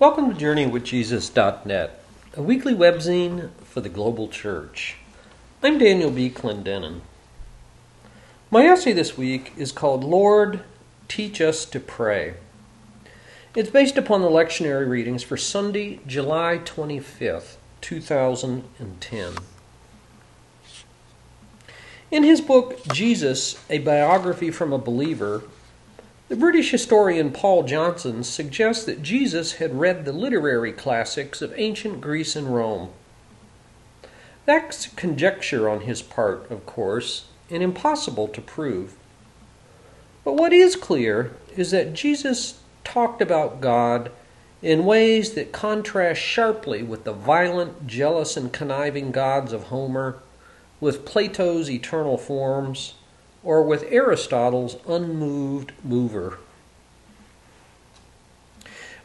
Welcome to JourneyWithJesus.net, a weekly webzine for the global church. I'm Daniel B. Clendenin. My essay this week is called Lord, Teach Us to Pray. It's based upon the lectionary readings for Sunday, July 25th, 2010. In his book, Jesus, a biography from a believer, the British historian Paul Johnson suggests that Jesus had read the literary classics of ancient Greece and Rome. That's conjecture on his part, of course, and impossible to prove. But what is clear is that Jesus talked about God in ways that contrast sharply with the violent, jealous, and conniving gods of Homer, with Plato's eternal forms, or with Aristotle's unmoved mover.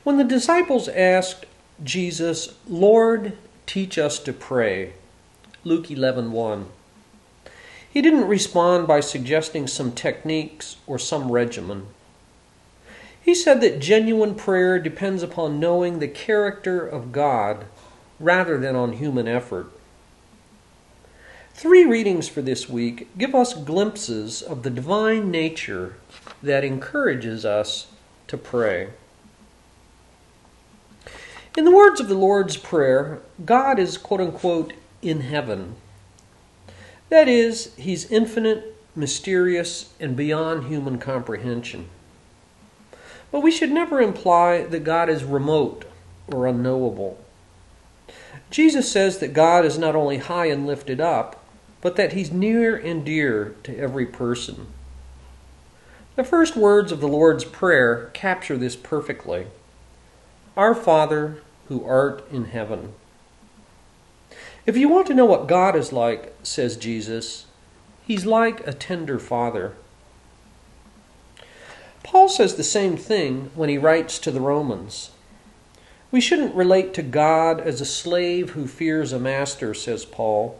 When the disciples asked Jesus, Lord, teach us to pray, Luke 11:1, he didn't respond by suggesting some techniques or some regimen. He said that genuine prayer depends upon knowing the character of God rather than on human effort. Three readings for this week give us glimpses of the divine nature that encourages us to pray. In the words of the Lord's Prayer, God is quote unquote in heaven. That is, He's infinite, mysterious, and beyond human comprehension. But we should never imply that God is remote or unknowable. Jesus says that God is not only high and lifted up, but that he's near and dear to every person. The first words of the Lord's Prayer capture this perfectly Our Father, who art in heaven. If you want to know what God is like, says Jesus, he's like a tender father. Paul says the same thing when he writes to the Romans. We shouldn't relate to God as a slave who fears a master, says Paul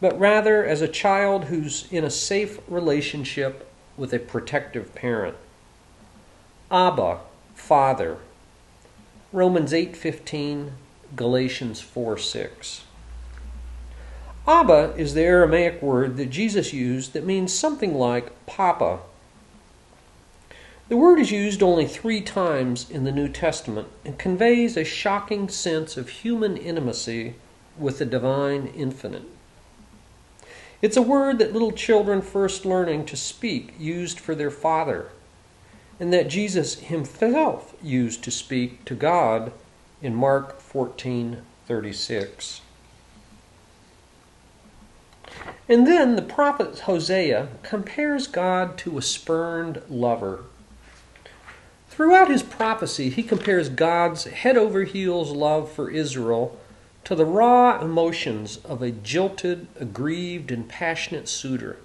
but rather as a child who's in a safe relationship with a protective parent. Abba, Father. Romans 8:15, Galatians 4:6. Abba is the Aramaic word that Jesus used that means something like papa. The word is used only three times in the New Testament and conveys a shocking sense of human intimacy with the divine infinite. It's a word that little children first learning to speak used for their father, and that Jesus himself used to speak to God in Mark 14:36. And then the prophet Hosea compares God to a spurned lover. Throughout his prophecy, he compares God's head over heels love for Israel to the raw emotions of a jilted, aggrieved, and passionate suitor.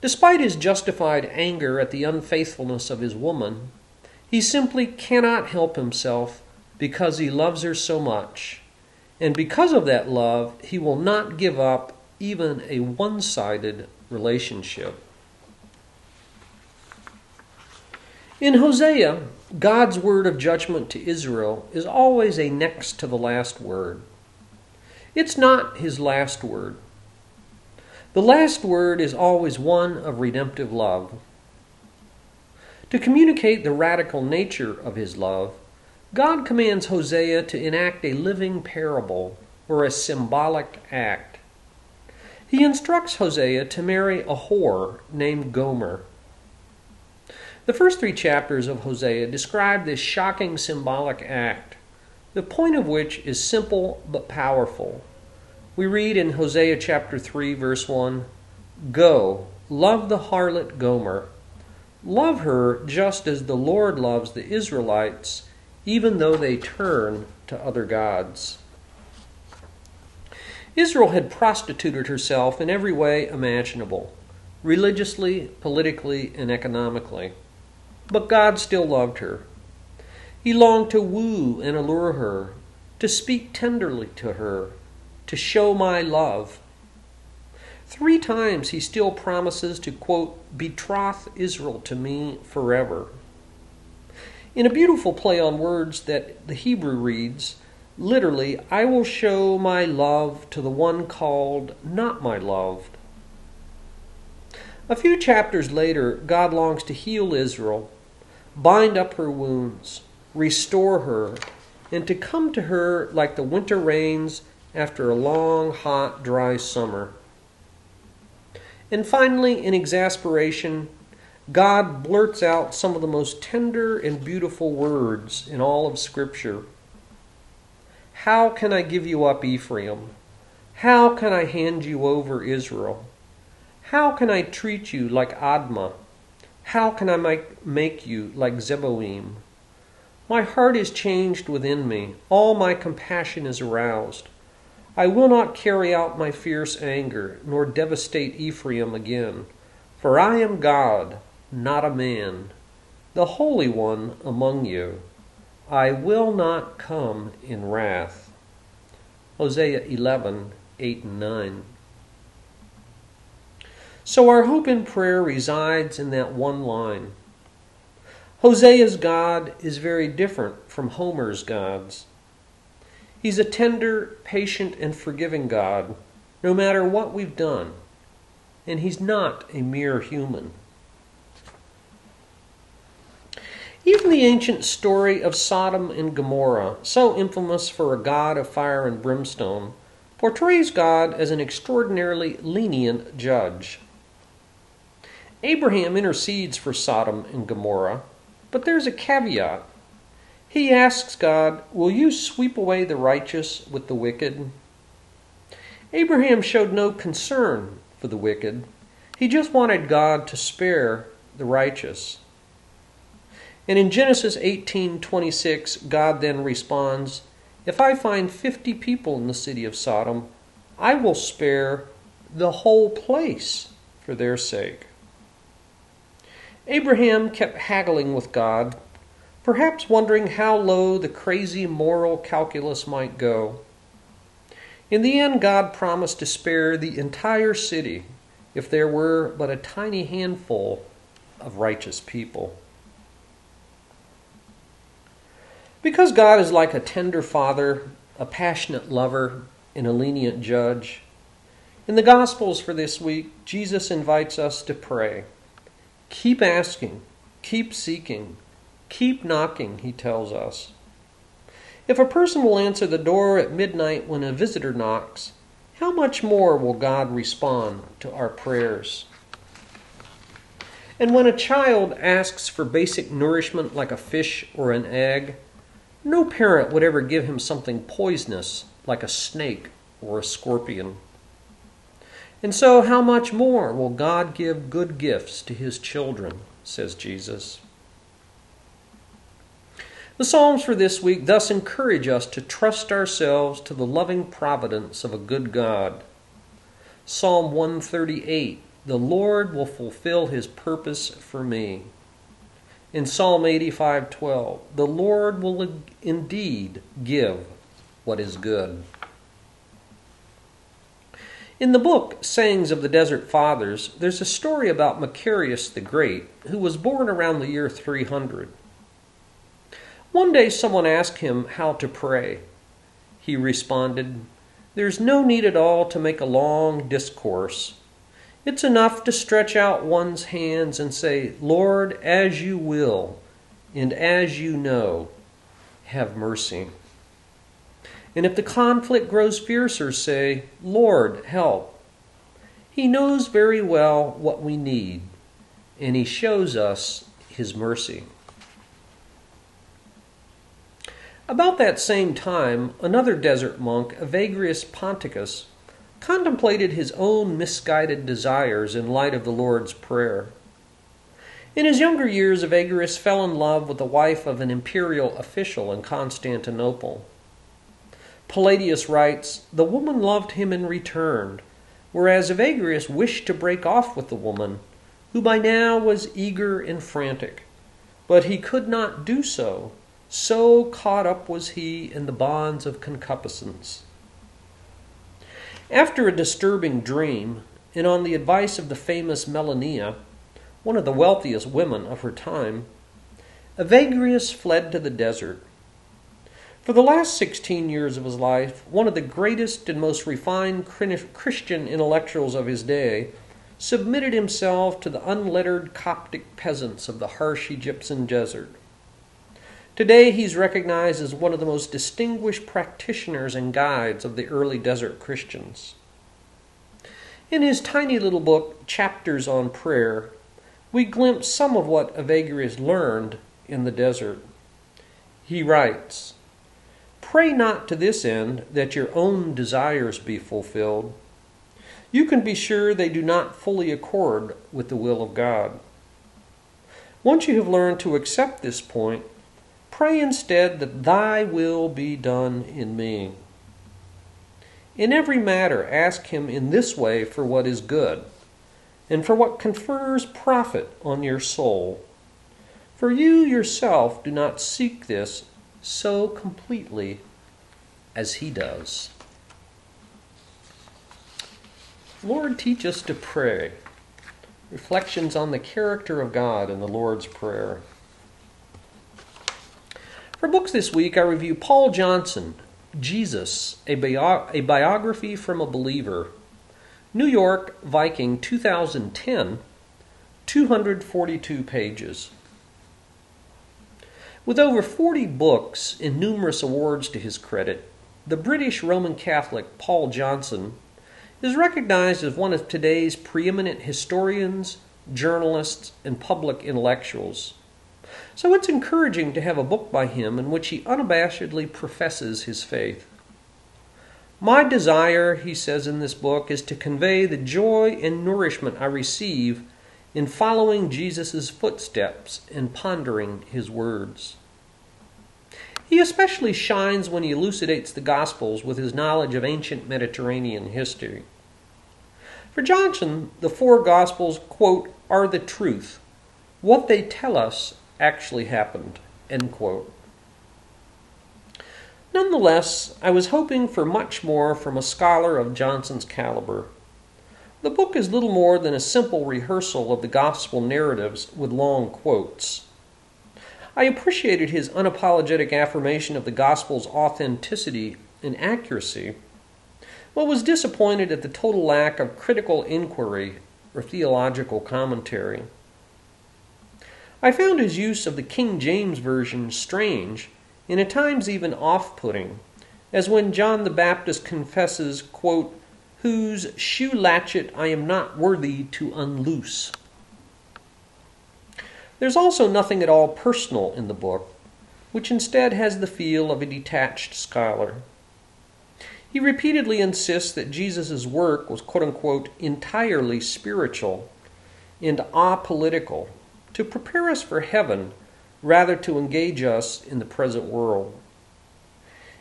Despite his justified anger at the unfaithfulness of his woman, he simply cannot help himself because he loves her so much. And because of that love, he will not give up even a one sided relationship. In Hosea, God's word of judgment to Israel is always a next to the last word. It's not his last word. The last word is always one of redemptive love. To communicate the radical nature of his love, God commands Hosea to enact a living parable or a symbolic act. He instructs Hosea to marry a whore named Gomer the first three chapters of Hosea describe this shocking symbolic act, the point of which is simple but powerful. We read in Hosea chapter 3, verse 1 Go, love the harlot Gomer. Love her just as the Lord loves the Israelites, even though they turn to other gods. Israel had prostituted herself in every way imaginable religiously, politically, and economically. But God still loved her. He longed to woo and allure her, to speak tenderly to her, to show my love. Three times he still promises to, quote, betroth Israel to me forever. In a beautiful play on words that the Hebrew reads, literally, I will show my love to the one called not my loved. A few chapters later, God longs to heal Israel, bind up her wounds, restore her, and to come to her like the winter rains after a long, hot, dry summer. And finally, in exasperation, God blurts out some of the most tender and beautiful words in all of Scripture. How can I give you up, Ephraim? How can I hand you over, Israel? How can I treat you like Admah? How can I make, make you like Zeboim? My heart is changed within me, all my compassion is aroused. I will not carry out my fierce anger, nor devastate Ephraim again. For I am God, not a man, the Holy One among you. I will not come in wrath. Hosea 11, 8 and 9. So our hope in prayer resides in that one line. Hosea's God is very different from Homer's gods. He's a tender, patient, and forgiving God, no matter what we've done. And he's not a mere human. Even the ancient story of Sodom and Gomorrah, so infamous for a God of fire and brimstone, portrays God as an extraordinarily lenient judge. Abraham intercedes for Sodom and Gomorrah, but there's a caveat. He asks God, Will you sweep away the righteous with the wicked? Abraham showed no concern for the wicked. He just wanted God to spare the righteous. And in Genesis 18:26, God then responds, "If I find 50 people in the city of Sodom, I will spare the whole place for their sake." Abraham kept haggling with God, perhaps wondering how low the crazy moral calculus might go. In the end, God promised to spare the entire city if there were but a tiny handful of righteous people. Because God is like a tender father, a passionate lover, and a lenient judge, in the Gospels for this week, Jesus invites us to pray. Keep asking, keep seeking, keep knocking, he tells us. If a person will answer the door at midnight when a visitor knocks, how much more will God respond to our prayers? And when a child asks for basic nourishment like a fish or an egg, no parent would ever give him something poisonous like a snake or a scorpion. And so, how much more will God give good gifts to his children, says Jesus. The Psalms for this week thus encourage us to trust ourselves to the loving providence of a good God. Psalm 138 The Lord will fulfill his purpose for me. In Psalm 85:12 The Lord will indeed give what is good. In the book Sayings of the Desert Fathers, there's a story about Macarius the Great, who was born around the year 300. One day someone asked him how to pray. He responded, There's no need at all to make a long discourse. It's enough to stretch out one's hands and say, Lord, as you will, and as you know, have mercy. And if the conflict grows fiercer, say, Lord, help. He knows very well what we need, and He shows us His mercy. About that same time, another desert monk, Evagrius Ponticus, contemplated his own misguided desires in light of the Lord's Prayer. In his younger years, Evagrius fell in love with the wife of an imperial official in Constantinople. Palladius writes, The woman loved him in return, whereas Evagrius wished to break off with the woman, who by now was eager and frantic. But he could not do so, so caught up was he in the bonds of concupiscence. After a disturbing dream, and on the advice of the famous Melania, one of the wealthiest women of her time, Evagrius fled to the desert. For the last 16 years of his life, one of the greatest and most refined Christian intellectuals of his day submitted himself to the unlettered Coptic peasants of the harsh Egyptian desert. Today, he's recognized as one of the most distinguished practitioners and guides of the early desert Christians. In his tiny little book, Chapters on Prayer, we glimpse some of what Evagrius learned in the desert. He writes, Pray not to this end that your own desires be fulfilled. You can be sure they do not fully accord with the will of God. Once you have learned to accept this point, pray instead that thy will be done in me. In every matter, ask him in this way for what is good, and for what confers profit on your soul for you yourself do not seek this so completely as he does. Lord, teach us to pray. Reflections on the character of God in the Lord's Prayer. For books this week, I review Paul Johnson, Jesus, a, bio- a biography from a believer. New York, Viking, 2010, 242 pages. With over 40 books and numerous awards to his credit, the British Roman Catholic Paul Johnson is recognized as one of today's preeminent historians, journalists, and public intellectuals. So it's encouraging to have a book by him in which he unabashedly professes his faith. My desire, he says in this book, is to convey the joy and nourishment I receive in following Jesus' footsteps and pondering his words. He especially shines when he elucidates the Gospels with his knowledge of ancient Mediterranean history. For Johnson, the four Gospels, quote, are the truth. What they tell us actually happened, end quote. Nonetheless, I was hoping for much more from a scholar of Johnson's caliber. The book is little more than a simple rehearsal of the gospel narratives with long quotes. I appreciated his unapologetic affirmation of the gospel's authenticity and accuracy, but was disappointed at the total lack of critical inquiry or theological commentary. I found his use of the King James Version strange and at times even off putting, as when John the Baptist confesses, quote, whose shoe latchet I am not worthy to unloose. There's also nothing at all personal in the book, which instead has the feel of a detached scholar. He repeatedly insists that Jesus' work was quote unquote entirely spiritual and apolitical, to prepare us for heaven rather to engage us in the present world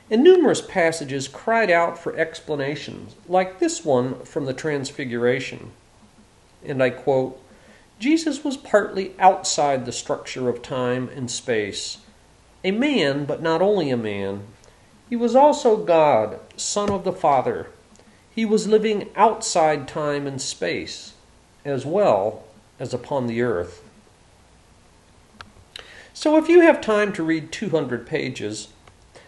and numerous passages cried out for explanations, like this one from the Transfiguration. And I quote Jesus was partly outside the structure of time and space, a man, but not only a man. He was also God, Son of the Father. He was living outside time and space, as well as upon the earth. So if you have time to read 200 pages,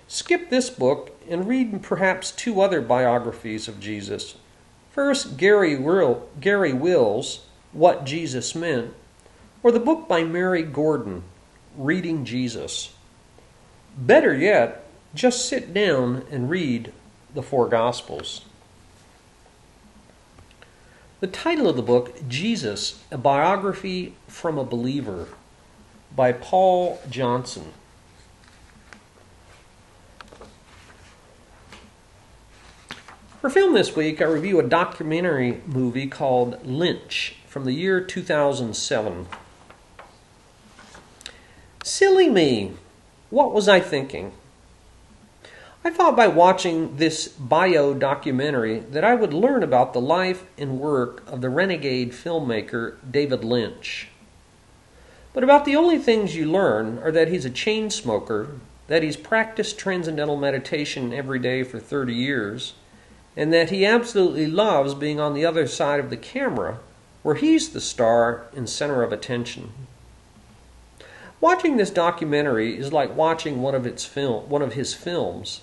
Skip this book and read perhaps two other biographies of Jesus. First, Gary, Will, Garry Wills' What Jesus Meant, or the book by Mary Gordon, Reading Jesus. Better yet, just sit down and read the four Gospels. The title of the book, Jesus, a biography from a believer, by Paul Johnson. For film this week, I review a documentary movie called Lynch from the year 2007. Silly me! What was I thinking? I thought by watching this bio documentary that I would learn about the life and work of the renegade filmmaker David Lynch. But about the only things you learn are that he's a chain smoker, that he's practiced transcendental meditation every day for 30 years, and that he absolutely loves being on the other side of the camera, where he's the star and center of attention. Watching this documentary is like watching one of its film, one of his films.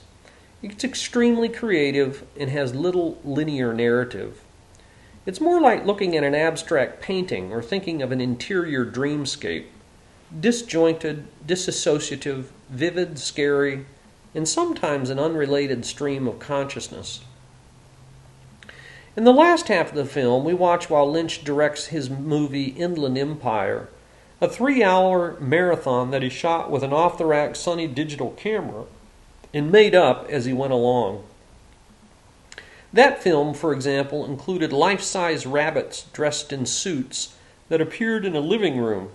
It's extremely creative and has little linear narrative. It's more like looking at an abstract painting or thinking of an interior dreamscape. Disjointed, disassociative, vivid, scary, and sometimes an unrelated stream of consciousness. In the last half of the film, we watch while Lynch directs his movie Inland Empire, a three hour marathon that he shot with an off the rack Sony digital camera and made up as he went along. That film, for example, included life size rabbits dressed in suits that appeared in a living room.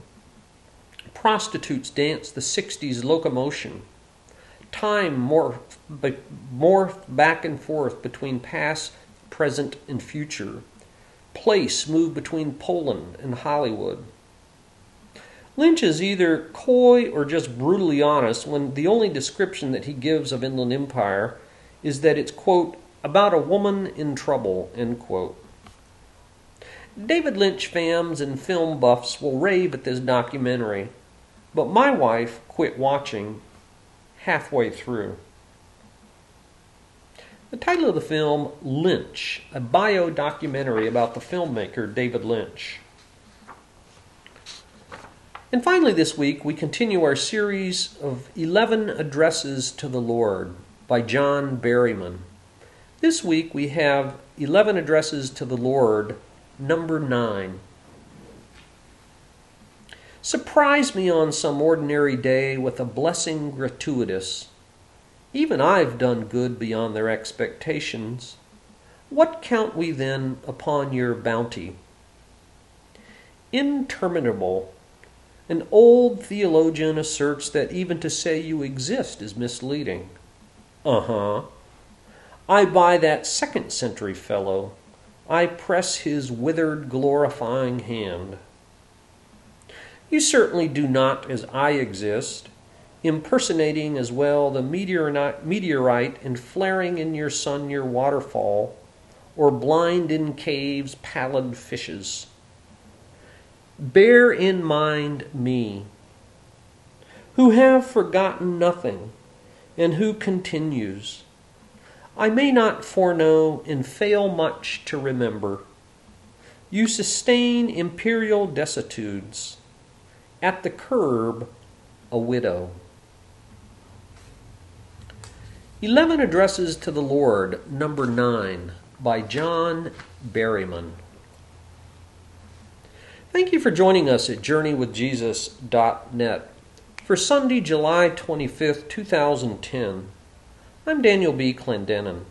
Prostitutes danced the 60s locomotion. Time morphed, morphed back and forth between past, present, and future. Place moved between Poland and Hollywood. Lynch is either coy or just brutally honest when the only description that he gives of Inland Empire is that it's, quote, about a woman in trouble, end quote. David Lynch fans and film buffs will rave at this documentary, but my wife quit watching halfway through. The title of the film, Lynch, a bio documentary about the filmmaker David Lynch. And finally, this week, we continue our series of 11 Addresses to the Lord by John Berryman. This week, we have 11 Addresses to the Lord, number 9. Surprise me on some ordinary day with a blessing gratuitous. Even I've done good beyond their expectations. What count we then upon your bounty? Interminable an old theologian asserts that even to say you exist is misleading. Uh huh. I buy that second century fellow. I press his withered, glorifying hand. You certainly do not, as I exist, impersonating as well the meteorite and flaring in your sun your waterfall, or blind in caves pallid fishes. Bear in mind me, who have forgotten nothing, and who continues. I may not foreknow and fail much to remember. You sustain imperial desuetudes, at the curb, a widow. Eleven Addresses to the Lord, number nine, by John Berryman. Thank you for joining us at JourneyWithJesus.net for Sunday, July 25th, 2010. I'm Daniel B. Clendenin.